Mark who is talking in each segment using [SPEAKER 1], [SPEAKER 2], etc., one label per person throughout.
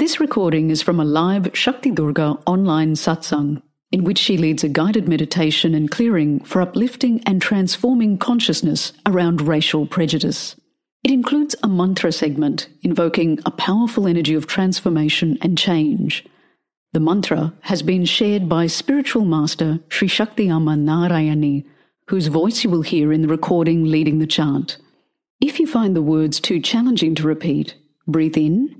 [SPEAKER 1] This recording is from a live Shakti Durga online satsang, in which she leads a guided meditation and clearing for uplifting and transforming consciousness around racial prejudice. It includes a mantra segment invoking a powerful energy of transformation and change. The mantra has been shared by spiritual master Sri Shakti Amma Narayani, whose voice you will hear in the recording leading the chant. If you find the words too challenging to repeat, breathe in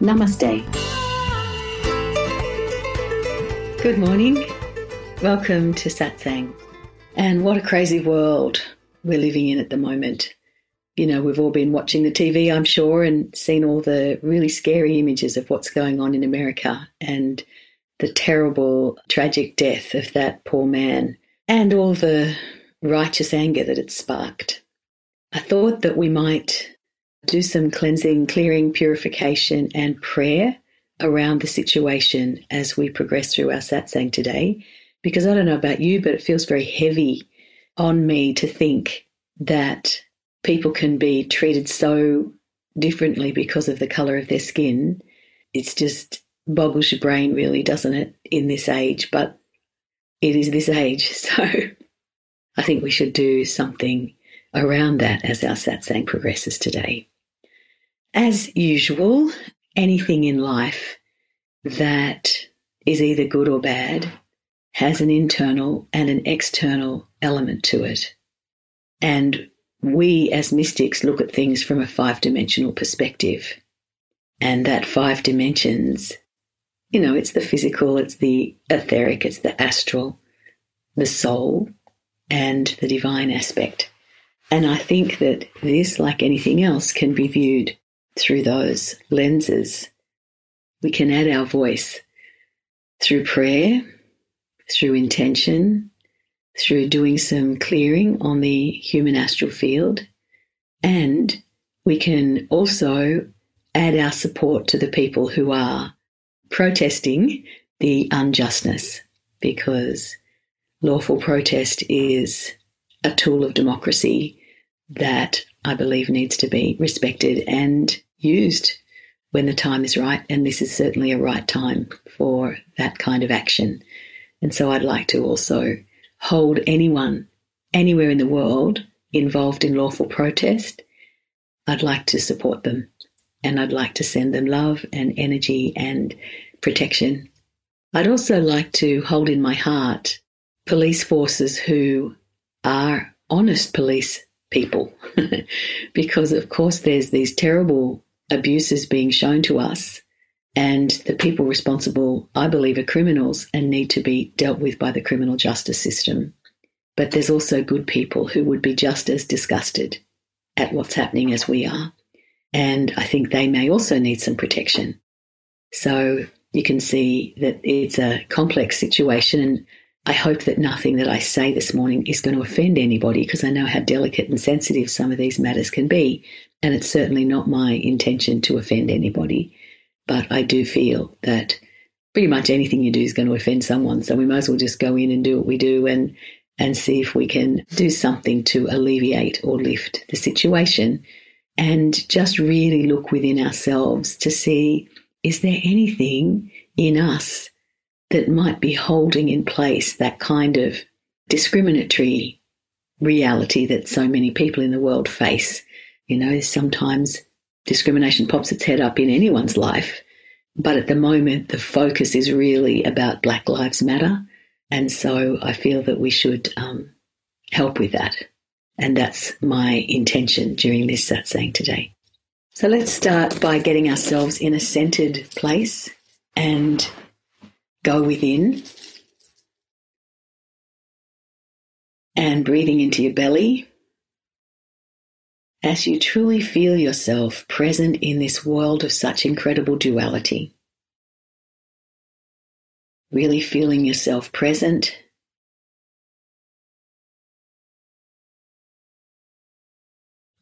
[SPEAKER 2] Namaste. Good morning. Welcome to Satsang. And what a crazy world we're living in at the moment. You know, we've all been watching the TV, I'm sure, and seen all the really scary images of what's going on in America and the terrible, tragic death of that poor man and all the righteous anger that it sparked. I thought that we might do some cleansing, clearing, purification, and prayer around the situation as we progress through our satsang today. Because I don't know about you, but it feels very heavy on me to think that people can be treated so differently because of the color of their skin. It's just boggles your brain, really, doesn't it, in this age? But it is this age. So I think we should do something around that as our satsang progresses today. As usual, anything in life that is either good or bad has an internal and an external element to it. And we as mystics look at things from a five dimensional perspective. And that five dimensions, you know, it's the physical, it's the etheric, it's the astral, the soul, and the divine aspect. And I think that this, like anything else, can be viewed through those lenses. We can add our voice through prayer, through intention, through doing some clearing on the human astral field, and we can also add our support to the people who are protesting the unjustness because lawful protest is a tool of democracy that I believe needs to be respected and used when the time is right. And this is certainly a right time for that kind of action. And so I'd like to also hold anyone anywhere in the world involved in lawful protest. I'd like to support them and I'd like to send them love and energy and protection. I'd also like to hold in my heart police forces who are honest police people because of course there's these terrible abuses being shown to us, and the people responsible, I believe, are criminals and need to be dealt with by the criminal justice system. But there's also good people who would be just as disgusted at what's happening as we are. And I think they may also need some protection. So you can see that it's a complex situation. And I hope that nothing that I say this morning is going to offend anybody because I know how delicate and sensitive some of these matters can be. And it's certainly not my intention to offend anybody. But I do feel that pretty much anything you do is going to offend someone. So we might as well just go in and do what we do and, and see if we can do something to alleviate or lift the situation. And just really look within ourselves to see is there anything in us that might be holding in place that kind of discriminatory reality that so many people in the world face you know, sometimes discrimination pops its head up in anyone's life. But at the moment, the focus is really about Black Lives Matter. And so I feel that we should um, help with that. And that's my intention during this satsang today. So let's start by getting ourselves in a centered place and go within and breathing into your belly as you truly feel yourself present in this world of such incredible duality. Really feeling yourself present.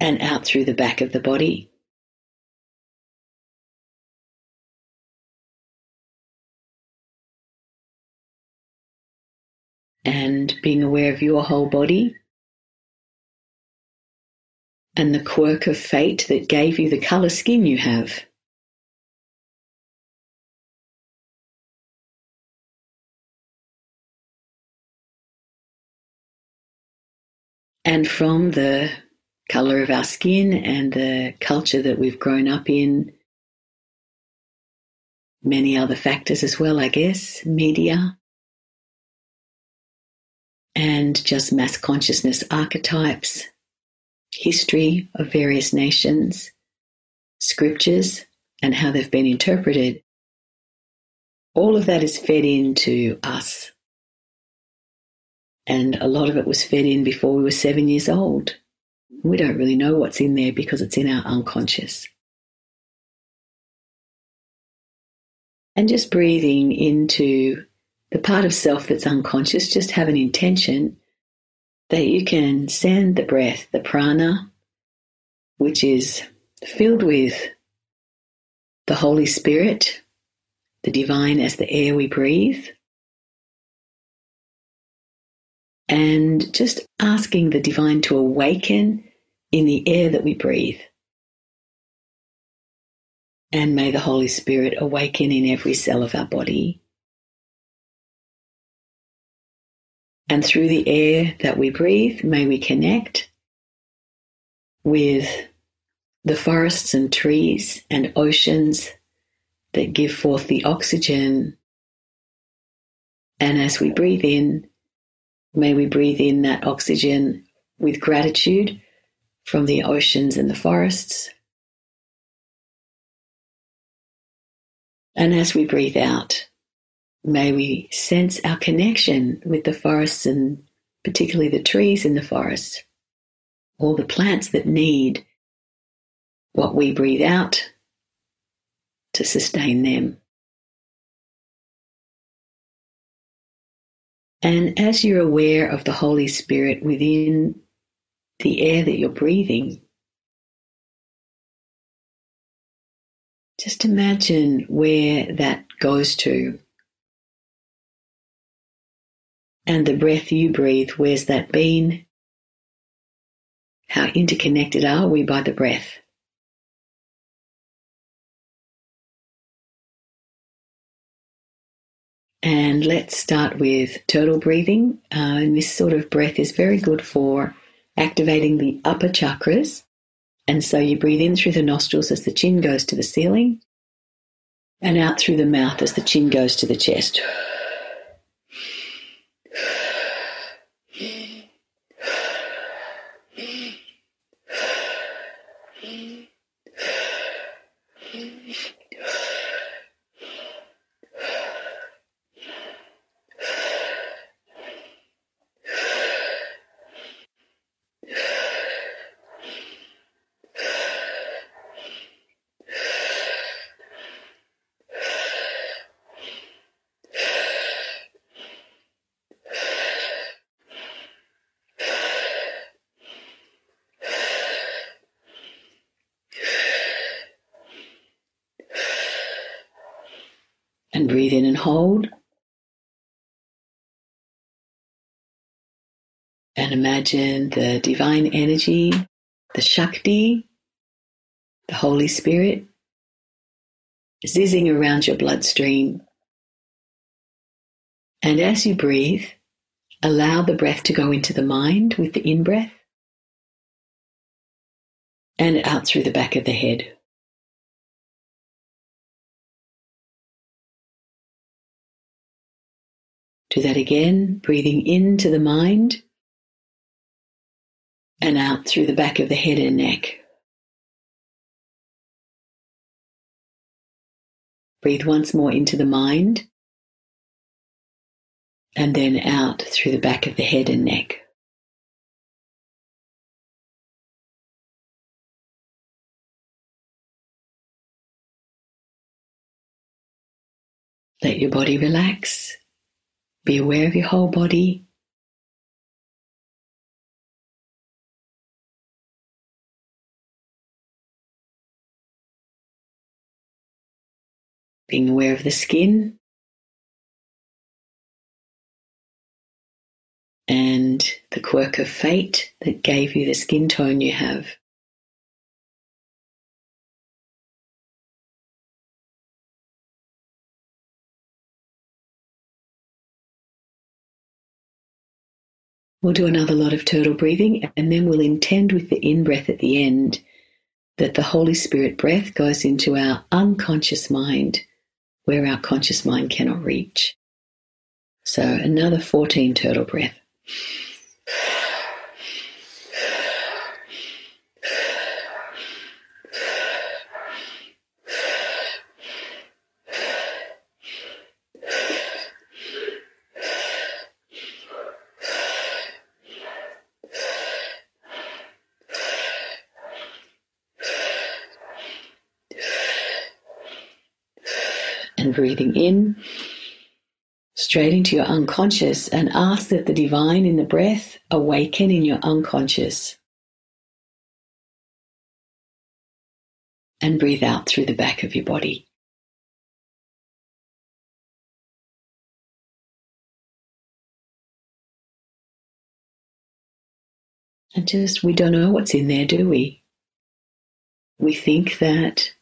[SPEAKER 2] And out through the back of the body. And being aware of your whole body and the quirk of fate that gave you the colour skin you have. And from the colour of our skin and the culture that we've grown up in, many other factors as well, I guess, media, and just mass consciousness archetypes, history of various nations, scriptures, and how they've been interpreted. All of that is fed into us and a lot of it was fed in before we were seven years old. We don't really know what's in there because it's in our unconscious. And just breathing into the part of self that's unconscious, just have an intention that you can send the breath, the prana, which is filled with the Holy Spirit, the divine as the air we breathe, and just asking the divine to awaken in the air that we breathe. And may the Holy Spirit awaken in every cell of our body. And through the air that we breathe, may we connect with the forests and trees and oceans that give forth the oxygen. And as we breathe in, May we breathe in that oxygen with gratitude from the oceans and the forests. And as we breathe out, may we sense our connection with the forests and particularly the trees in the forest, all the plants that need what we breathe out to sustain them. And as you're aware of the Holy Spirit within the air that you're breathing, just imagine where that goes to. And the breath you breathe, where's that been? How interconnected are we by the breath? And let's start with turtle breathing. Uh, and this sort of breath is very good for activating the upper chakras. And so you breathe in through the nostrils as the chin goes to the ceiling, and out through the mouth as the chin goes to the chest. And breathe in and hold. And imagine the divine energy, the Shakti, the Holy Spirit, zizzing around your bloodstream. And as you breathe, allow the breath to go into the mind with the in breath and out through the back of the head. Do that again, breathing into the mind and out through the back of the head and neck. Breathe once more into the mind and then out through the back of the head and neck. Let your body relax. Be aware of your whole body. Being aware of the skin. And the quirk of fate that gave you the skin tone you have. We'll do another lot of turtle breathing and then we'll intend with the in breath at the end that the Holy Spirit breath goes into our unconscious mind where our conscious mind cannot reach. So another 14 turtle breath. Breathing in straight into your unconscious and ask that the divine in the breath awaken in your unconscious. And breathe out through the back of your body. And just, we don't know what's in there, do we? We think that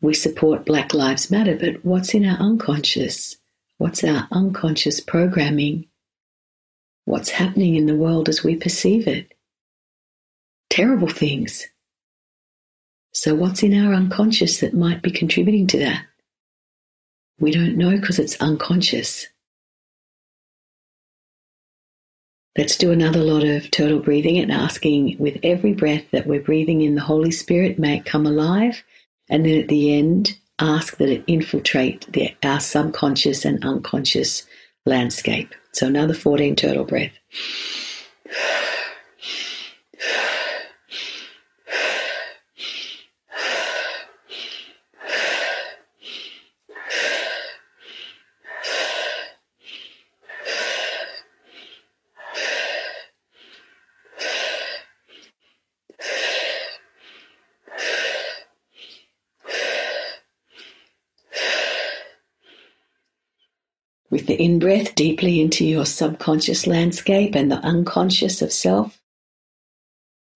[SPEAKER 2] we support Black Lives Matter, but what's in our unconscious? What's our unconscious programming? What's happening in the world as we perceive it? Terrible things. So, what's in our unconscious that might be contributing to that? We don't know because it's unconscious. Let's do another lot of turtle breathing and asking with every breath that we're breathing in the Holy Spirit, may it come alive and then at the end, ask that it infiltrate the, our subconscious and unconscious landscape. So another 14 turtle breath. In breath deeply into your subconscious landscape and the unconscious of self,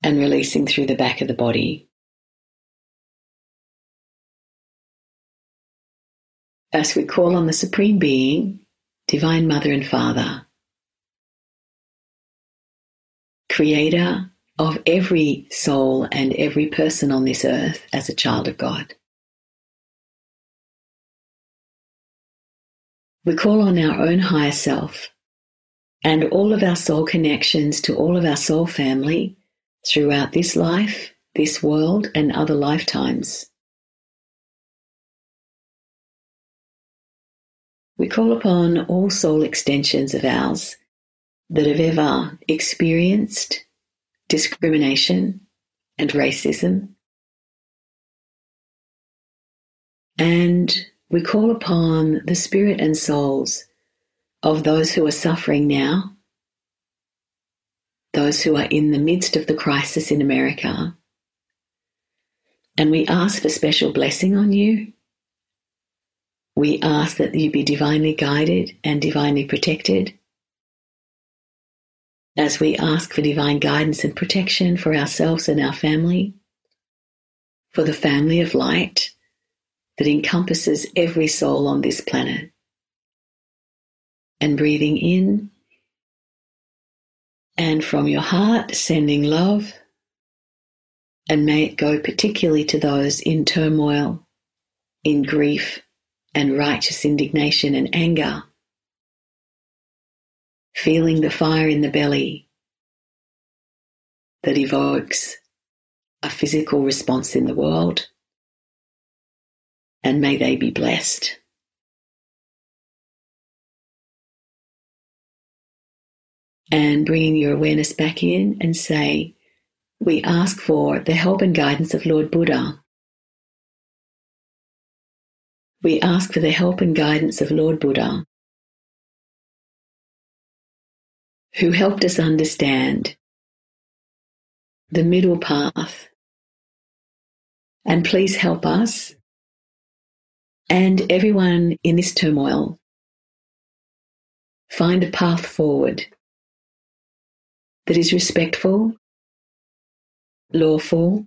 [SPEAKER 2] and releasing through the back of the body. As we call on the Supreme Being, Divine Mother and Father, Creator of every soul and every person on this earth as a child of God. We call on our own higher self and all of our soul connections to all of our soul family throughout this life, this world, and other lifetimes. We call upon all soul extensions of ours that have ever experienced discrimination and racism. And we call upon the spirit and souls of those who are suffering now, those who are in the midst of the crisis in America, and we ask for special blessing on you. We ask that you be divinely guided and divinely protected. As we ask for divine guidance and protection for ourselves and our family, for the family of light, that encompasses every soul on this planet. And breathing in, and from your heart, sending love, and may it go particularly to those in turmoil, in grief, and righteous indignation and anger. Feeling the fire in the belly that evokes a physical response in the world and may they be blessed. And bringing your awareness back in and say, We ask for the help and guidance of Lord Buddha. we ask for the help and guidance of Lord Buddha, who helped us understand the middle path. And please help us and everyone in this turmoil find a path forward that is respectful, lawful,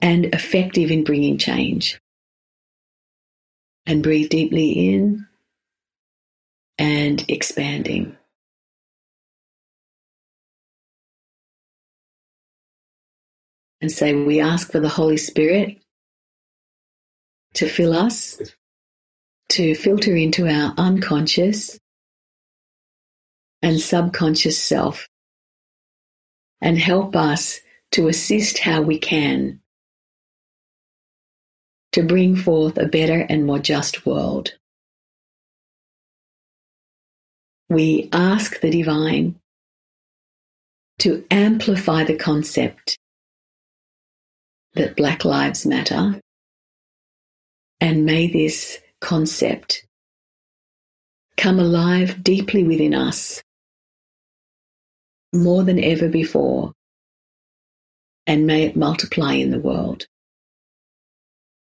[SPEAKER 2] and effective in bringing change. And breathe deeply in and expanding. And say, We ask for the Holy Spirit to fill us, to filter into our unconscious and subconscious self, and help us to assist how we can to bring forth a better and more just world. We ask the divine to amplify the concept that Black Lives Matter, and may this concept come alive deeply within us more than ever before, and may it multiply in the world.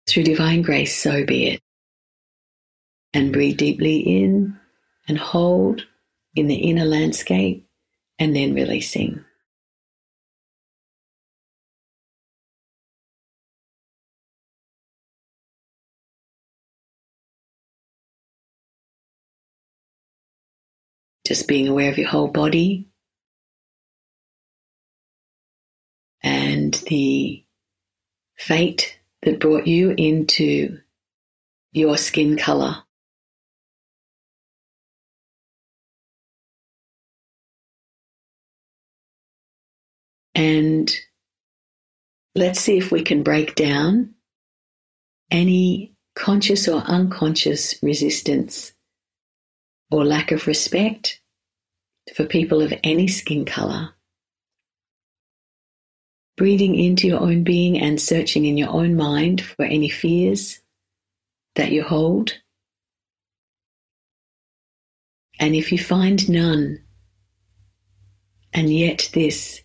[SPEAKER 2] Through divine grace, so be it. And breathe deeply in and hold in the inner landscape, and then releasing. Just being aware of your whole body and the fate that brought you into your skin color. And let's see if we can break down any conscious or unconscious resistance or lack of respect for people of any skin color breathing into your own being and searching in your own mind for any fears that you hold. And if you find none, and yet this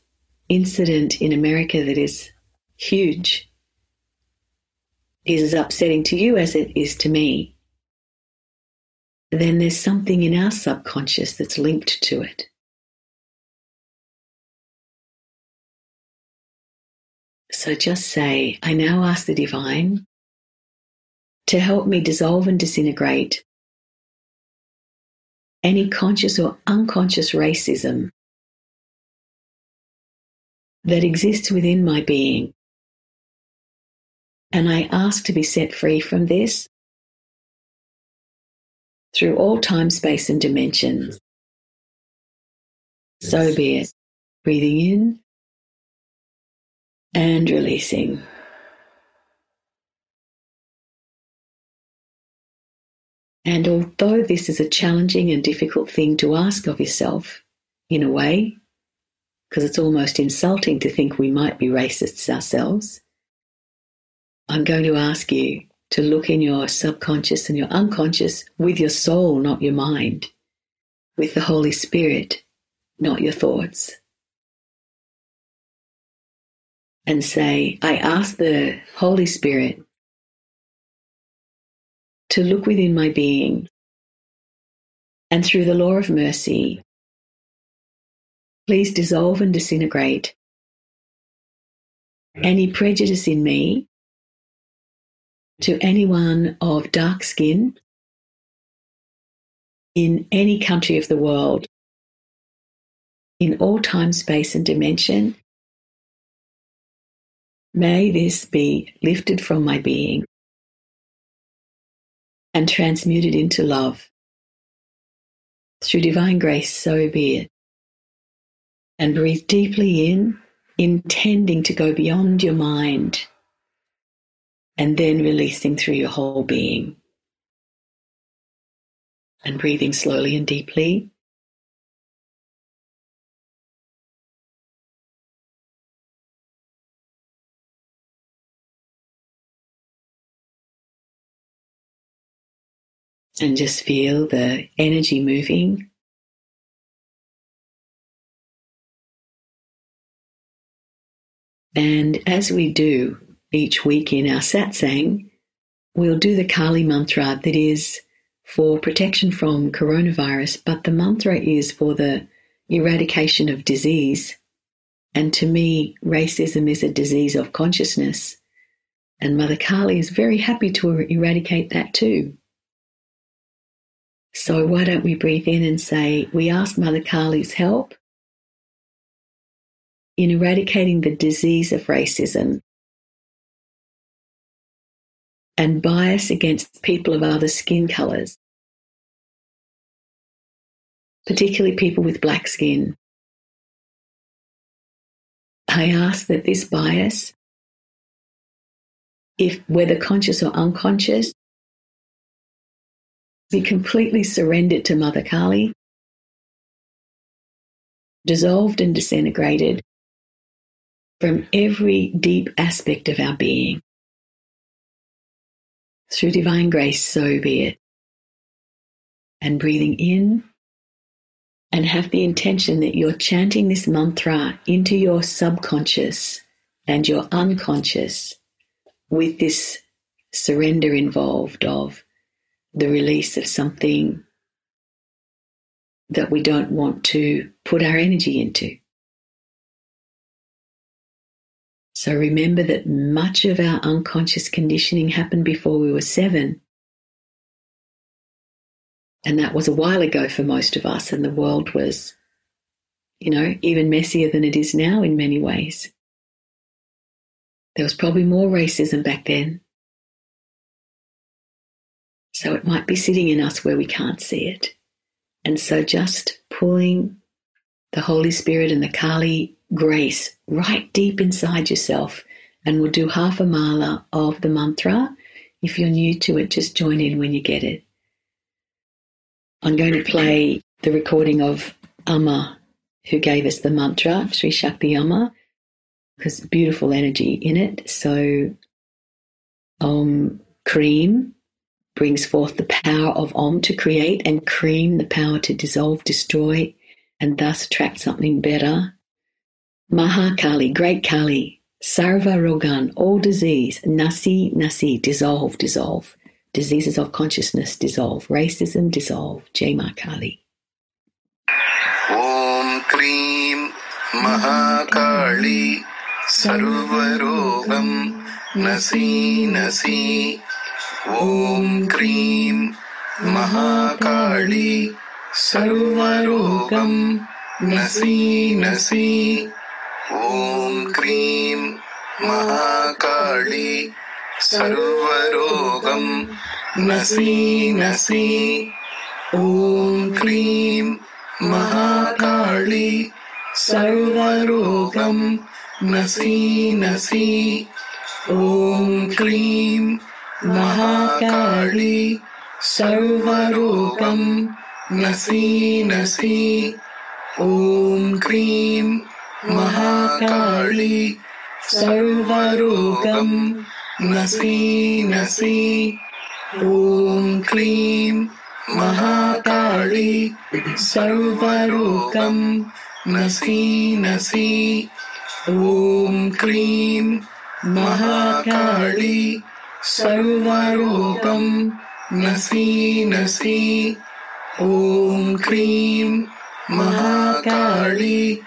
[SPEAKER 2] incident in America that is huge is as upsetting to you as it is to me, then there's something in our subconscious that's linked to it. So just say, I now ask the divine to help me dissolve and disintegrate any conscious or unconscious racism that exists within my being. And I ask to be set free from this through all time, space, and dimensions. So be it. Breathing in and releasing. And although this is a challenging and difficult thing to ask of yourself, in a way, because it's almost insulting to think we might be racists ourselves, I'm going to ask you to look in your subconscious and your unconscious with your soul, not your mind, with the Holy Spirit, not your thoughts. And say, I ask the Holy Spirit to look within my being and through the law of mercy, please dissolve and disintegrate any prejudice in me to anyone of dark skin in any country of the world, in all time, space, and dimension, May this be lifted from my being and transmuted into love. Through divine grace, so be it. And breathe deeply in, intending to go beyond your mind, and then releasing through your whole being. And breathing slowly and deeply. And just feel the energy moving. And as we do each week in our satsang, we'll do the Kali mantra that is for protection from coronavirus, but the mantra is for the eradication of disease. And to me, racism is a disease of consciousness. And Mother Kali is very happy to eradicate that too. So why don't we breathe in and say, we ask Mother Kali's help in eradicating the disease of racism and bias against people of other skin colours, particularly people with black skin. I ask that this bias, if whether conscious or unconscious, be completely surrendered to Mother Kali, dissolved and disintegrated from every deep aspect of our being. Through divine grace, so be it. And breathing in, and have the intention that you're chanting this mantra into your subconscious and your unconscious with this surrender involved of the release of something that we don't want to put our energy into. So remember that much of our unconscious conditioning happened before we were seven. And that was a while ago for most of us, and the world was, you know, even messier than it is now in many ways. There was probably more racism back then. So it might be sitting in us where we can't see it. And so just pulling the Holy Spirit and the Kali grace right deep inside yourself. And we'll do half a mala of the mantra. If you're new to it, just join in when you get it. I'm going to play the recording of Amma, who gave us the mantra, Sri Shakti Amma, because beautiful energy in it. So, Om Krim brings forth the power of Om to create, and Krim the power to dissolve, destroy, and thus attract something better Mahakali, Great Kali, Sarva Rogam, all disease, Nasi, Nasi, dissolve, dissolve. Diseases of consciousness dissolve. Racism dissolve. Jai Kali.
[SPEAKER 3] Om Krim Mahakali Sarvarogam Nasi Nasi Om Krim Mahakali Sarvarogam Nasi Nasi ॐ क्रीं महाकाली सर्वरोगं नसी नसी। ॐ क्रीं महाकाली सर्वरोगं नसी नसी। ॐ क्रीं महाकाली सर्वरोगं नसी नसी। ॐ क्रीं महाकाली सर्वरोगं नसी नसी। ॐ क्लीं महाकाली सर्वरोगं नसी नसी। ॐ क्लीं महाकाली सर्वरोगं नसी नसी। ॐ क्लीं महाकाली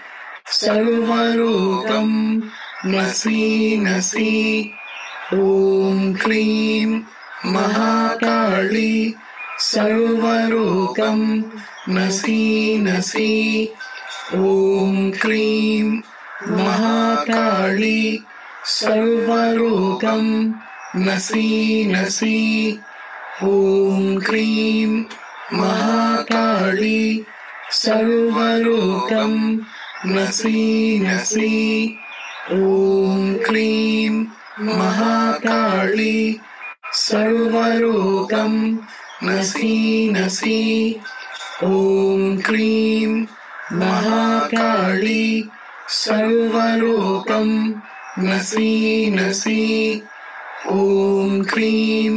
[SPEAKER 3] सर्वरोगं नसी नसी। ॐ क्लीं महाकाली। सर्वरोगं नसी नसी। ॐ क्लीं महाकाली। सर्वरोगं नसी नसी। ॐ क्लीं महाकाली। सर्वरोगं नसी नसी ॐ क्लीं महाकाली सर्वरोगं नसी नसी ॐ क्लीं महाकाली सर्वरोगं नसी नसी ॐ क्लीं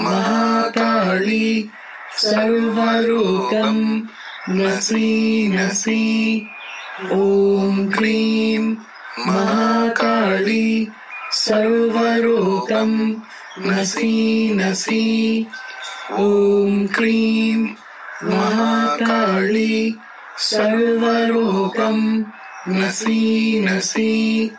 [SPEAKER 3] महाकाली सर्वरोगं नसि नसि ॐ क्रीं महाकाली सर्वरोगं नसि नसि। ॐ क्रीं महाकाली सर्वरोगं नसि नसि।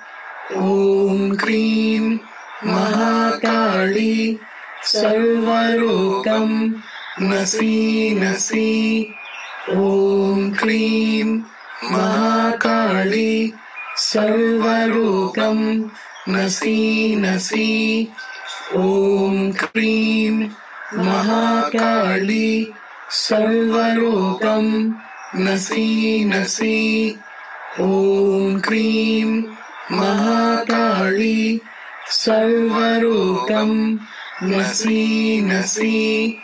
[SPEAKER 3] ॐ क्रीं महाकाली सर्वरोगं नसि नसि। ॐ क्रीं महाकाली सर्वरोगं नसि नसि। ॐ क्रीं महाकाली सर्वरोगं नसि नसि। ॐ क्रीं महाकाली सर्वरोगं नसि नसि।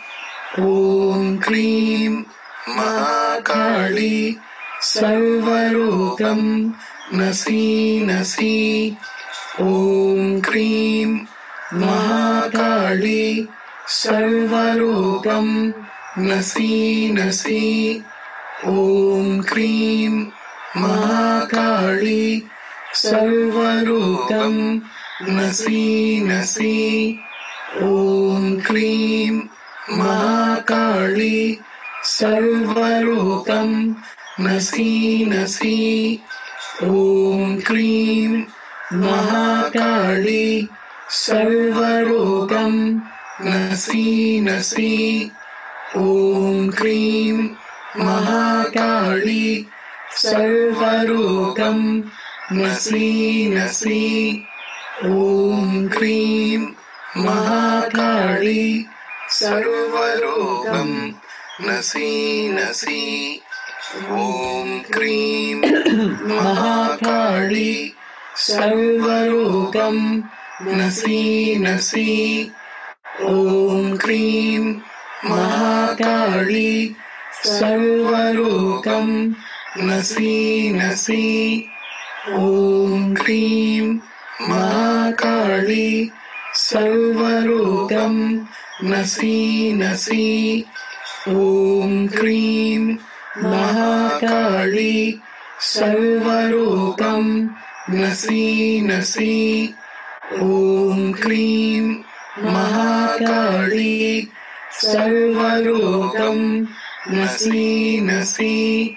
[SPEAKER 3] ॐ क्रीं महाकाली सर्वरोगं नसि नसि। ॐ क्रीं महाकाली। सर्वरोगं नसि नसि। ॐ क्रीं महाकाली। सर्वरोगं नसि नसि। ॐ क्रीं महाकाली। सर्वरोगं नसि नसि, ॐ क्रीं महाकाली, सर्वरोगं नसि नसि, ॐ क्रीं महाकाली, सर्वरोगं नसि नसि, ॐ क्रीं महाकाली, सर्वरोगं नसि नसि। ॐ क्रीं महाकाली सर्वरोगं नसि नसि। ॐ क्रीं महाकाली सर्वरोगं नसि नसि। ॐ क्रीं महाकाली सर्वरोगं नसि नसि। ॐ क्रीं महाकाळी सर्वरूपं नसी नसी। ॐ क्लीं महाकाळी नसी नसी।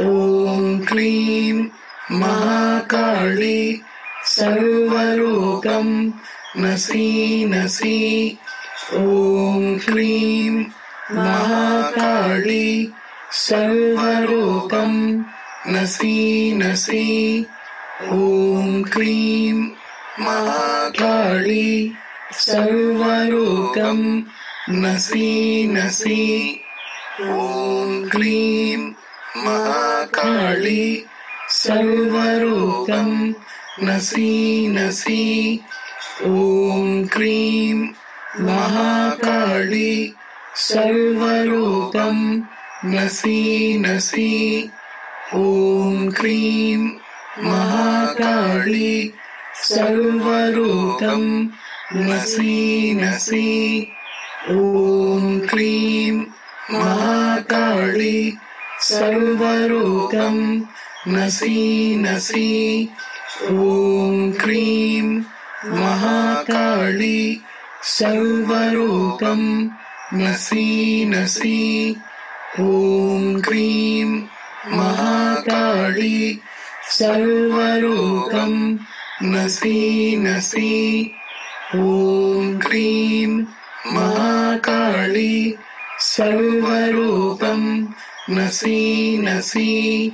[SPEAKER 3] ॐ क्लीं महाकाळी नसी नसी। ॐ क्लीं महाकाळी सर्वरोगं नसि नसि। ॐ क्रीं महाकाली। सर्वरोगं नसि नसि। ॐ क्रीं महाकाली। सर्वरोगं नसि नसि। ॐ क्रीं महाकाली। सर्वरोगं नसि नसि ॐ क्रीं महाकाली सर्वरोगं नसि नसि ॐ क्रीं महाकाली सर्वरोगं नसि नसि ॐ क्रीं महाकाली सर्वरोगं नसि नसि ॐ क्रीं महाकाली सर्वरोगं नसि नसि। ॐ क्रीं महाकाली सर्वरोगं नसि नसि।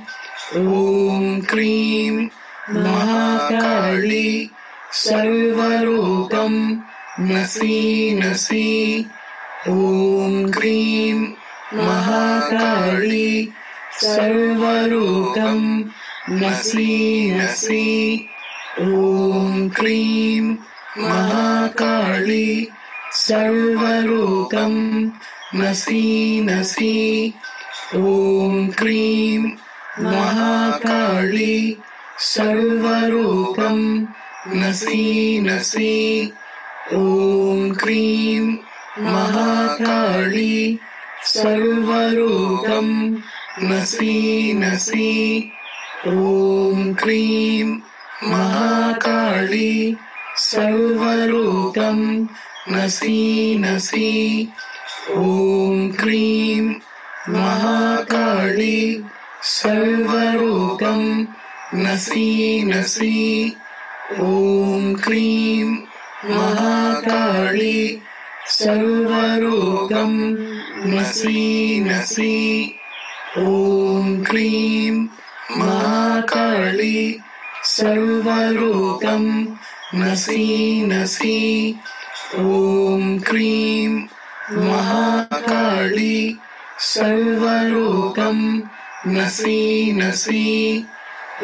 [SPEAKER 3] ॐ क्रीं महाकाली सर्वरोगं नसि नसि। ॐ क्रीं महाकाली सर्वरोगं नसि नसि। ॐ क्रीं महाकाली सर्वरोगं नसि नसि। ॐ क्रीं महाकाली सर्वरोगं नसि नसि। ॐ क्रीं महाकाली सर्वरोगं नसि नसि, ॐ क्रीं महाकाली सर्वरोगं नसि नसि, ॐ क्रीं महाकाली सर्वरोगं नसि नसि, ॐ क्रीं महाकाली सर्वरोगं नसि नसी ॐ क्रीं महाकाली सर्वरोगं नसी नसि ॐ क्रीं महाकाली सर्वरोगं नसि नसि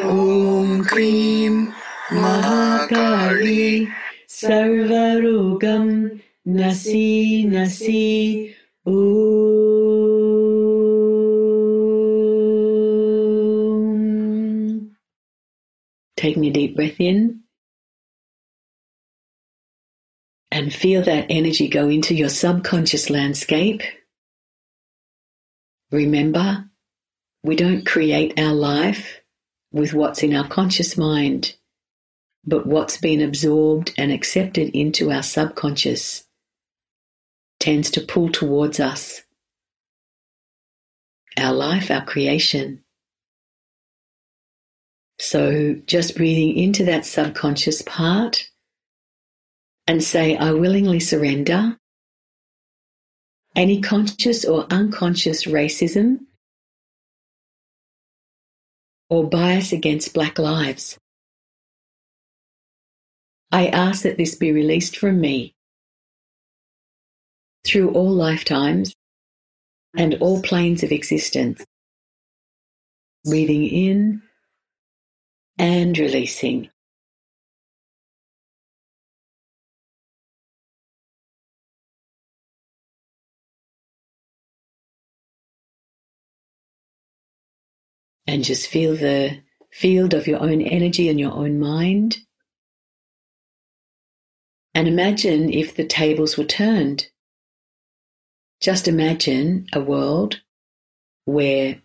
[SPEAKER 3] ॐ क्रीं महाकाली
[SPEAKER 2] सर्वरोगं नसि नसि ॐ Taking a deep breath in and feel that energy go into your subconscious landscape. Remember, we don't create our life with what's in our conscious mind, but what's been absorbed and accepted into our subconscious tends to pull towards us. Our life, our creation. So just breathing into that subconscious part and say, I willingly surrender any conscious or unconscious racism or bias against Black lives. I ask that this be released from me through all lifetimes and all planes of existence. Breathing in and releasing. And just feel the field of your own energy and your own mind. And imagine if the tables were turned. Just imagine a world where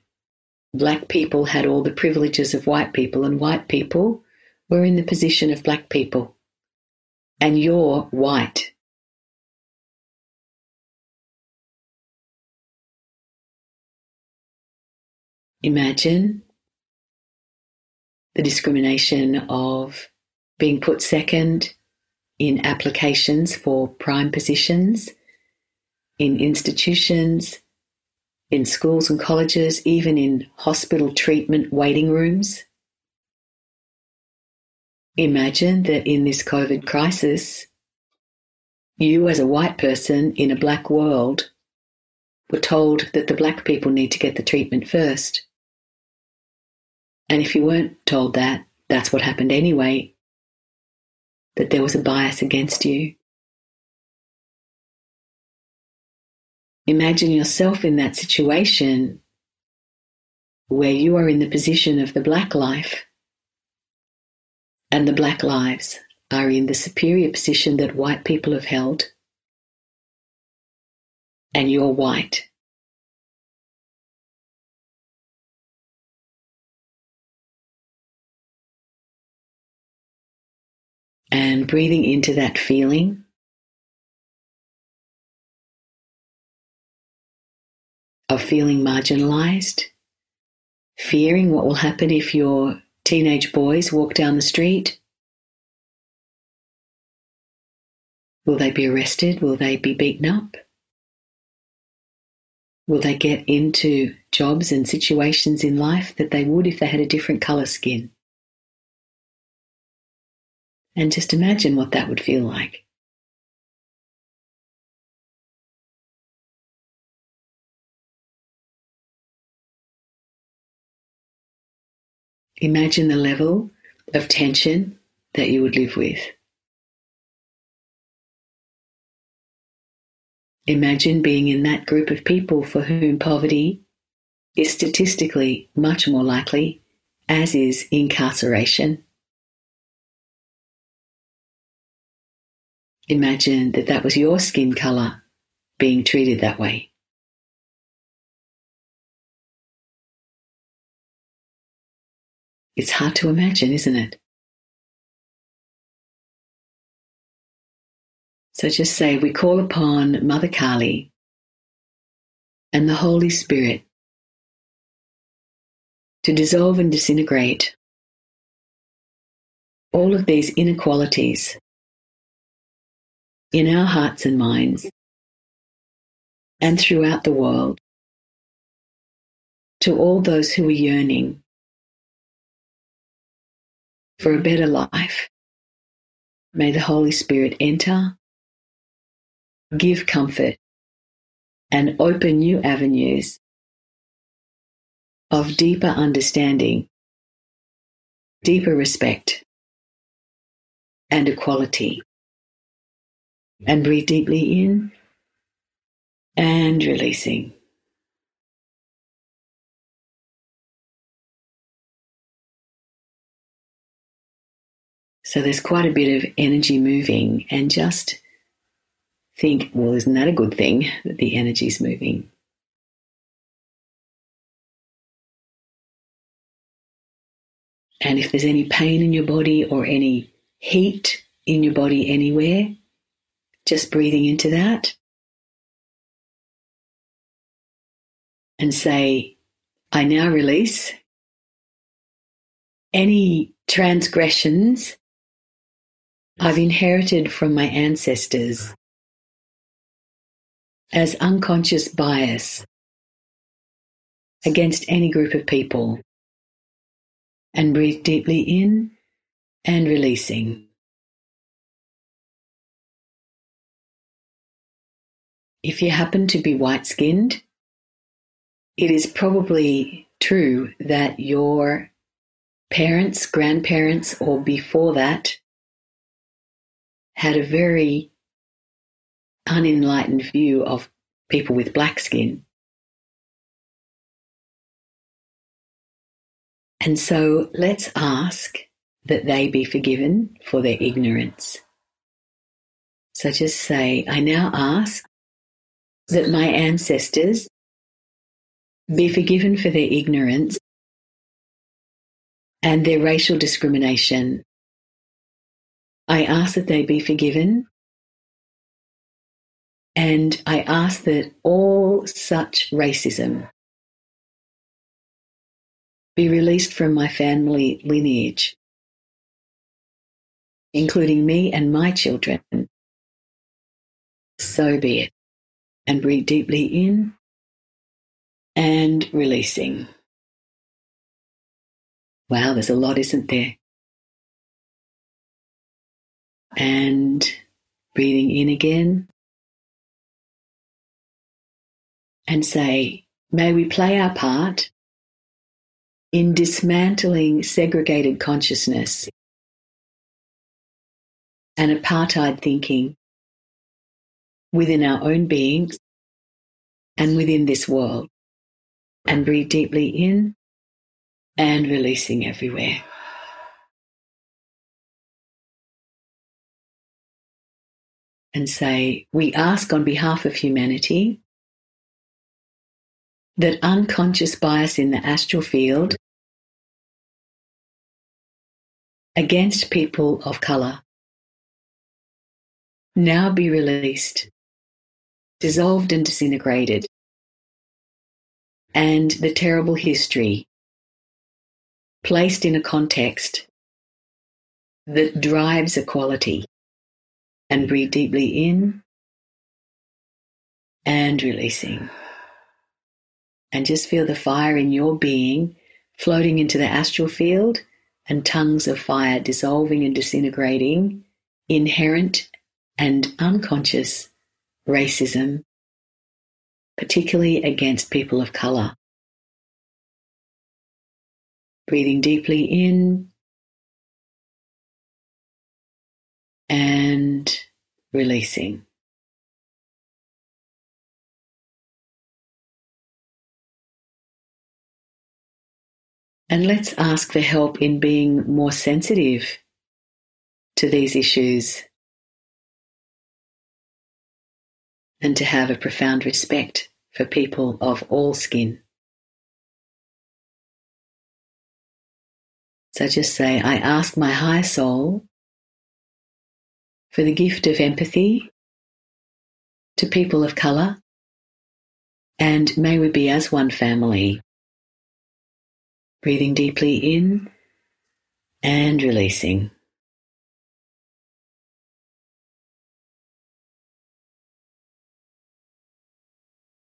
[SPEAKER 2] black people had all the privileges of white people and white people were in the position of black people. And you're white. Imagine the discrimination of being put second in applications for prime positions, in institutions, in schools and colleges, even in hospital treatment waiting rooms. Imagine that in this COVID crisis, you as a white person in a black world were told that the black people need to get the treatment first. And if you weren't told that, that's what happened anyway, that there was a bias against you. Imagine yourself in that situation where you are in the position of the black life and the black lives are in the superior position that white people have held and you're white. And breathing into that feeling. Of feeling marginalized, fearing what will happen if your teenage boys walk down the street. Will they be arrested? Will they be beaten up? Will they get into jobs and situations in life that they would if they had a different colour skin? And just imagine what that would feel like. Imagine the level of tension that you would live with. Imagine being in that group of people for whom poverty is statistically much more likely, as is incarceration. Imagine that that was your skin colour being treated that way. It's hard to imagine, isn't it? So just say, we call upon Mother Kali and the Holy Spirit to dissolve and disintegrate all of these inequalities in our hearts and minds and throughout the world to all those who are yearning for a better life. May the Holy Spirit enter, give comfort, and open new avenues of deeper understanding, deeper respect, and equality. And breathe deeply in and releasing. So there's quite a bit of energy moving, and just think, well, isn't that a good thing that the energy's moving? And if there's any pain in your body or any heat in your body anywhere, just breathing into that and say, I now release any transgressions I've inherited from my ancestors as unconscious bias against any group of people. And breathe deeply in and releasing. If you happen to be white skinned, it is probably true that your parents, grandparents, or before that had a very unenlightened view of people with black skin. And so let's ask that they be forgiven for their ignorance. So just say, I now ask that my ancestors be forgiven for their ignorance and their racial discrimination. I ask that they be forgiven and I ask that all such racism be released from my family lineage, including me and my children. So be it. And breathe deeply in and releasing. Wow, there's a lot, isn't there? And breathing in again and say, May we play our part in dismantling segregated consciousness and apartheid thinking within our own beings and within this world. And breathe deeply in and releasing everywhere. And say, We ask on behalf of humanity that unconscious bias in the astral field against people of color now be released, dissolved and disintegrated, and the terrible history placed in a context that drives equality. And breathe deeply in and releasing and just feel the fire in your being floating into the astral field and tongues of fire dissolving and disintegrating inherent and unconscious racism, particularly against people of color. Breathing deeply in and releasing. And let's ask for help in being more sensitive to these issues and to have a profound respect for people of all skin.
[SPEAKER 4] So just say, I ask my high soul for the gift of empathy to people of colour, and may we be as one family. Breathing deeply in and releasing.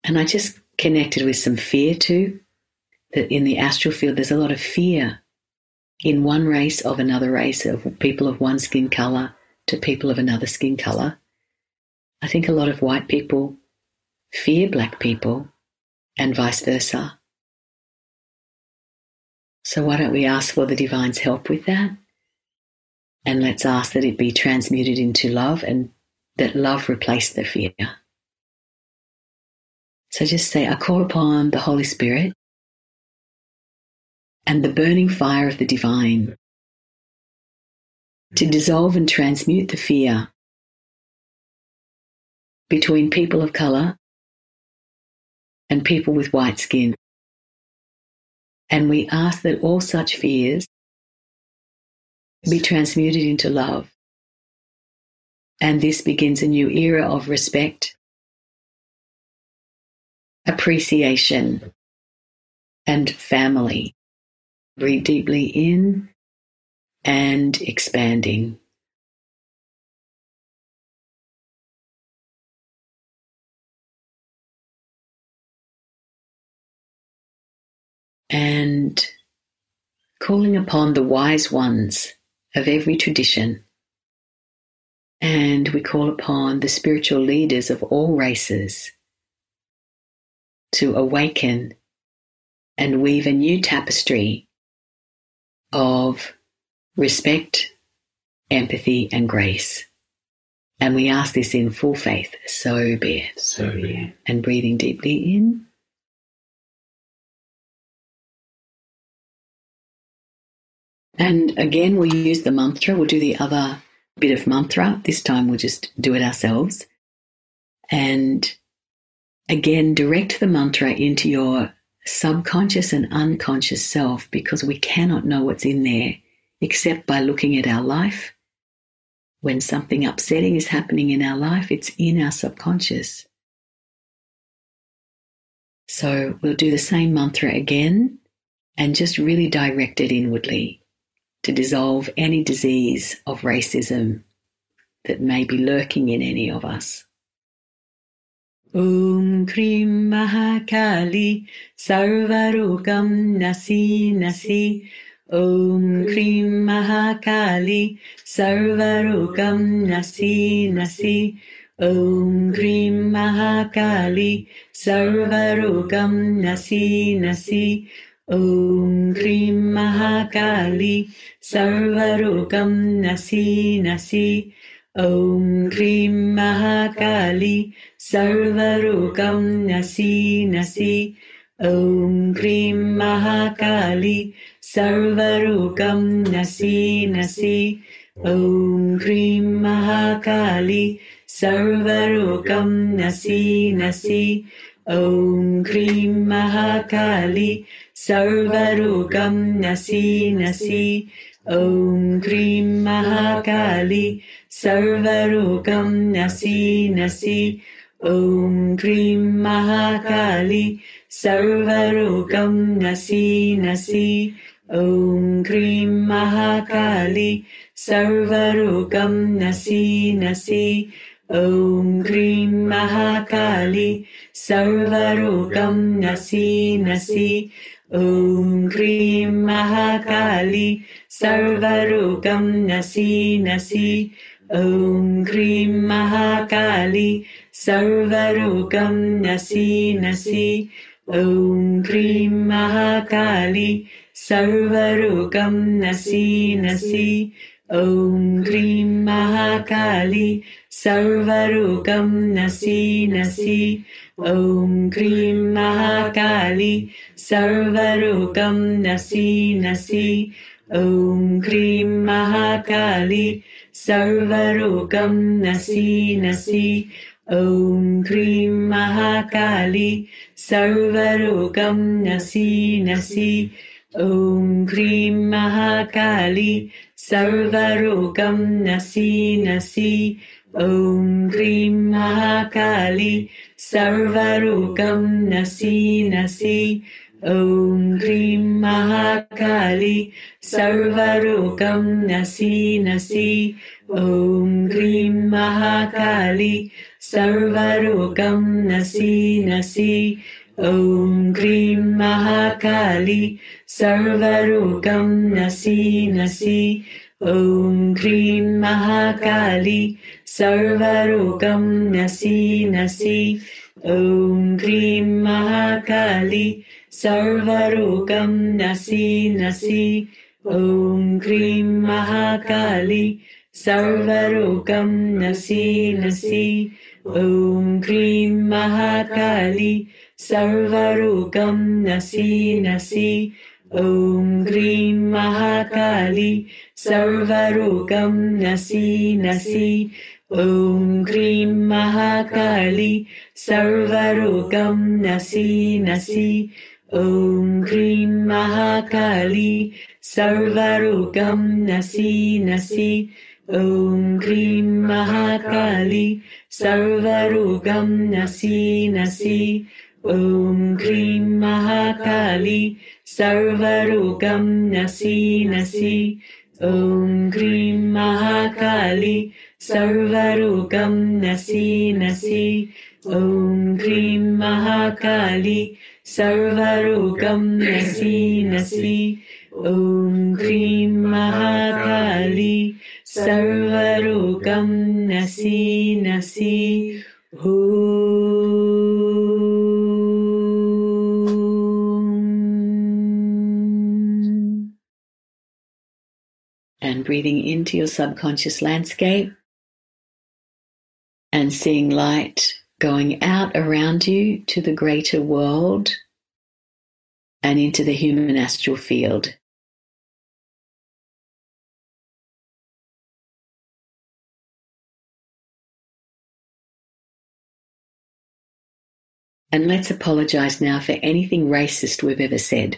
[SPEAKER 4] And I just connected with some fear too. That in the astral field, there's a lot of fear in one race of another race of people of one skin color to people of another skin color. I think a lot of white people fear black people and vice versa. So, why don't we ask for the divine's help with that? And let's ask that it be transmuted into love and that love replace the fear. So just say, I call upon the Holy Spirit and the burning fire of the divine to dissolve and transmute the fear between people of color and people with white skin. And we ask that all such fears be transmuted into love. And this begins a new era of respect appreciation, and family. Breathe deeply in and expanding. And calling upon the wise ones of every tradition. And we call upon the spiritual leaders of all races to awaken and weave a new tapestry of respect, empathy, and grace. And we ask this in full faith. So be it.
[SPEAKER 2] So be it.
[SPEAKER 4] And breathing deeply in. And again, we'll use the mantra. We'll do the other bit of mantra. This time we'll just do it ourselves. And Again, direct the mantra into your subconscious and unconscious self because we cannot know what's in there except by looking at our life. When something upsetting is happening in our life, it's in our subconscious. So we'll do the same mantra again and just really direct it inwardly to dissolve any disease of racism that may be lurking in any of us. Om Krim Mahakali Sarvarogam Nasi Nasi ॐ क्रीं महाकाली सर्वरोगं नसि नसि ॐ क्रीं महाकाली सर्वरोगं नसि नसि ॐ क्रीं महाकाली सर्वरोगं नसि नसि ॐ क्रीं महाकाली सर्वरोगं नसि नसि ॐ क्रीं महाकाली सर्वरोगं नसि नसि। ॐ क्रीं महाकाली। सर्वरोगं नसि नसि। ॐ क्रीं महाकाली। सर्वरोगं नसि नसि। ॐ क्रीं महाकाली। सर्वरोगं नसि नसि। ॐ क्रीं महाकाली। सर्वरोगं नसि नसि ॐ क्रीं महाकाली सर्वरोगं नसि नसि। ॐ क्रीं महाकाली सर्वरोगं नसि नसि। ॐ क्रीं महाकाली सर्वरोगं नसि नसि। ॐ क्रीं महाकाली सर्वरोगं नसि नसि। ॐ क्रीं महाकाली सर्वरोगं नसि नसि। ॐ क्रीं महाकाली। सर्वरोगं नसि नसि। ॐ क्रीं महाकाली। सर्वरोगं नसि नसि। ॐ क्रीं महाकाली। सर्वरोगं नसि नसि। ॐ क्रीं महाकाली। सर्वरोगं नसि नसि
[SPEAKER 2] ॐ क्रीं महाकाली सर्वरोगं नसि नसि ॐ क्रीं महाकाली सर्वरोगं नसि नसि ॐ क्रीं महाकाली सर्वरोगं नसि नसि ॐ क्रीं महाकाली सर्वरोगं नसि नसि ॐ क्रीं महाकाली सर्वरोगं नसि नसि ॐ क्रीं महाकाली सर्वरोगं नसि नसि ॐ क्रीं महाकाली सर्वरोगं नसि नसि ॐ क्रीं महाकाली सर्वरोगं नसि नसि ॐ क्रीं महाकाली सर्वरोगं नसि नसि ॐ क्रीं महाकाली सर्वरोगं नसि नसि ॐ क्रीं महाकाली सर्वरोगं नसि नसि ॐ क्रीं महाकाली सर्वरोगं नसि नसि ॐ क्रीं महाकाली सर्वरोगं नसि नसि ॐ क्रीं महाकाली सर्वरोगं नसि नसि ॐ क्रीं महाकाली सर्वरोगं नसि नसि ॐ क्रीं महाकाली सर्वरोगं नसि नसि ॐ क्रीं Mahakali सर्वरोगं नसि नसि breathing into your subconscious landscape and seeing light going out around you to the greater world and into the human astral field. And let's apologize now for anything racist we've ever said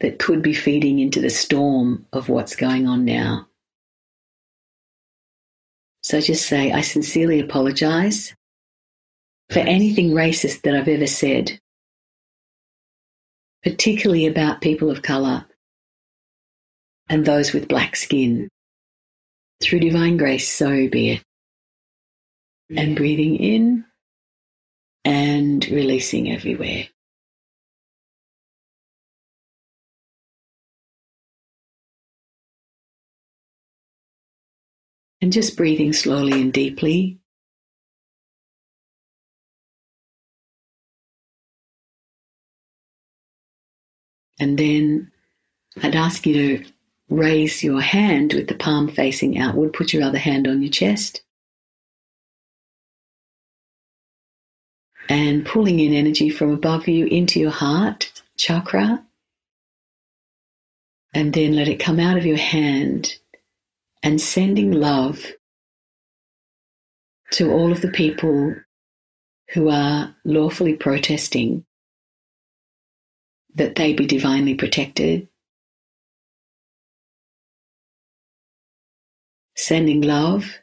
[SPEAKER 2] that could be feeding into the storm of what's going on now. So just say, I sincerely apologize for anything racist that I've ever said, particularly about people of colour and those with black skin. Through divine grace, so be it. And breathing in and releasing everywhere. And just breathing slowly and deeply. And then I'd ask you to raise your hand with the palm facing outward. Put your other hand on your chest. And pulling in energy from above you into your heart chakra. And then let it come out of your hand and sending love to all of the people who are lawfully protesting that they be divinely protected. Sending love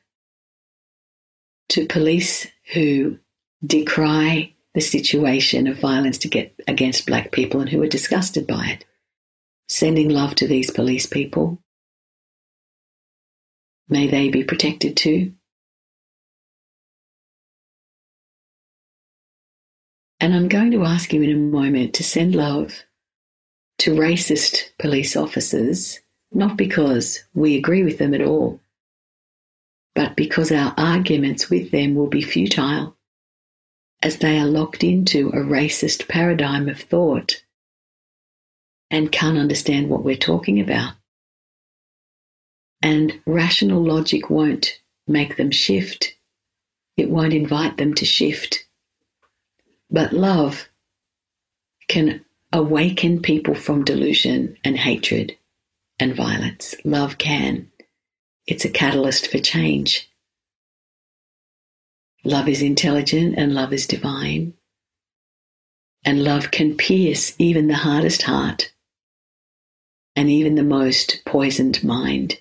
[SPEAKER 2] to police who decry the situation of violence to get against black people and who are disgusted by it. Sending love to these police people. May they be protected too. And I'm going to ask you in a moment to send love to racist police officers, not because we agree with them at all, but because our arguments with them will be futile, as they are locked into a racist paradigm of thought and can't understand what we're talking about. And rational logic won't make them shift, it won't invite them to shift but love can awaken people from delusion and hatred and violence. Love can. It's a catalyst for change. Love is intelligent and love is divine. And love can pierce even the hardest heart and even the most poisoned mind.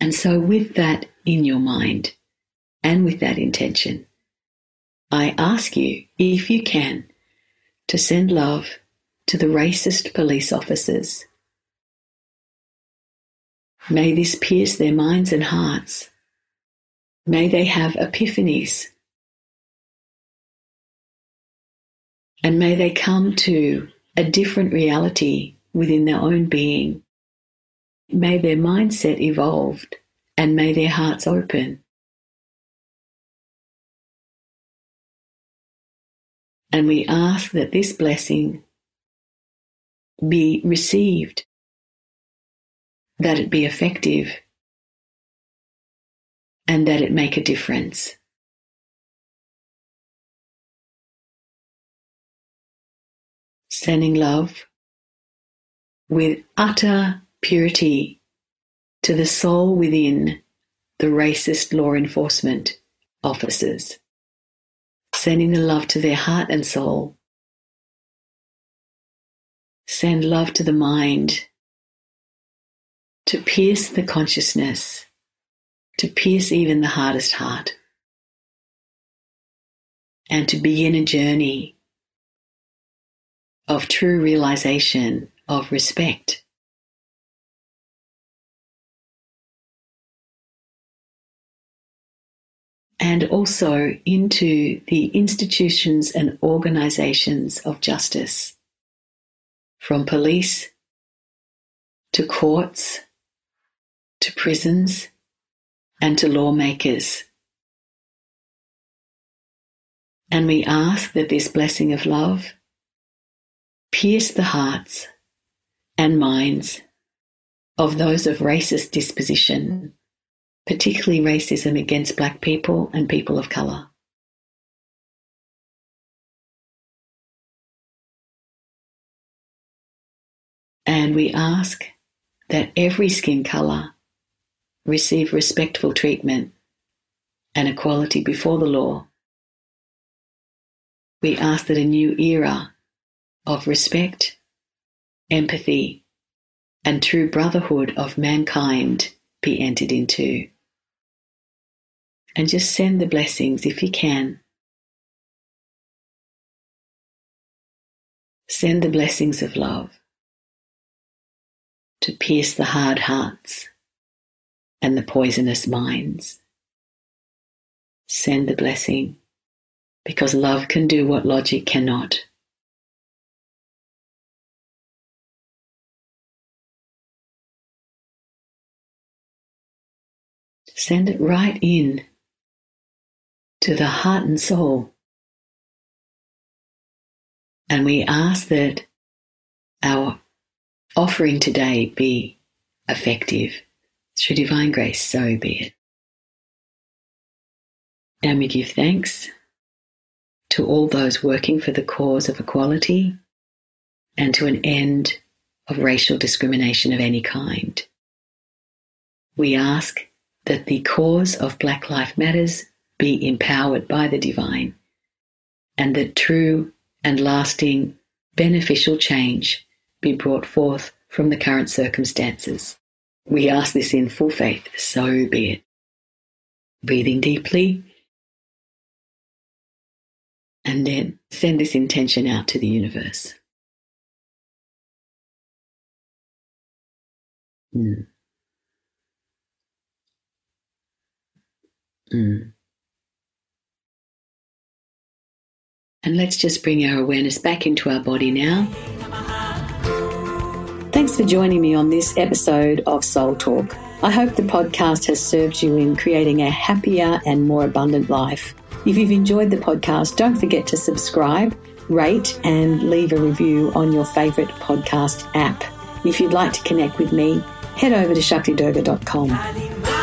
[SPEAKER 2] And so, with that in your mind and with that intention, I ask you, if you can, to send love to the racist police officers. May this pierce their minds and hearts. May they have epiphanies. And may they come to a different reality within their own being. May their mindset evolve and may their hearts open. And we ask that this blessing be received, that it be effective, and that it make a difference. Sending love with utter purity to the soul within the racist law enforcement officers, sending the love to their heart and soul. Send love to the mind to pierce the consciousness, to pierce even the hardest heart, and to begin a journey of true realization of respect and also into the institutions and organizations of justice, from police to courts to prisons and to lawmakers. And we ask that this blessing of love pierce the hearts and minds of those of racist disposition particularly racism against black people and people of colour. And we ask that every skin colour receive respectful treatment and equality before the law. We ask that a new era of respect, empathy, and true brotherhood of mankind be entered into and just send the blessings if you can. Send the blessings of love to pierce the hard hearts and the poisonous minds. Send the blessing because love can do what logic cannot. Send it right in to the heart and soul. And we ask that our offering today be effective. Through divine grace, so be it. And we give thanks to all those working for the cause of equality and to an end of racial discrimination of any kind. We ask that the cause of Black Life Matters be empowered by the divine, and that true and lasting beneficial change be brought forth from the current circumstances. We ask this in full faith, so be it. Breathing deeply, and then send this intention out to the universe. Mm. Mm. And let's just bring our awareness back into our body now. Thanks for joining me on this episode of Soul Talk. I hope the podcast has served you in creating a happier and more abundant life. If you've enjoyed the podcast, don't forget to subscribe, rate, and leave a review on your favourite podcast app. If you'd like to connect with me, head over to shaktidurga.com.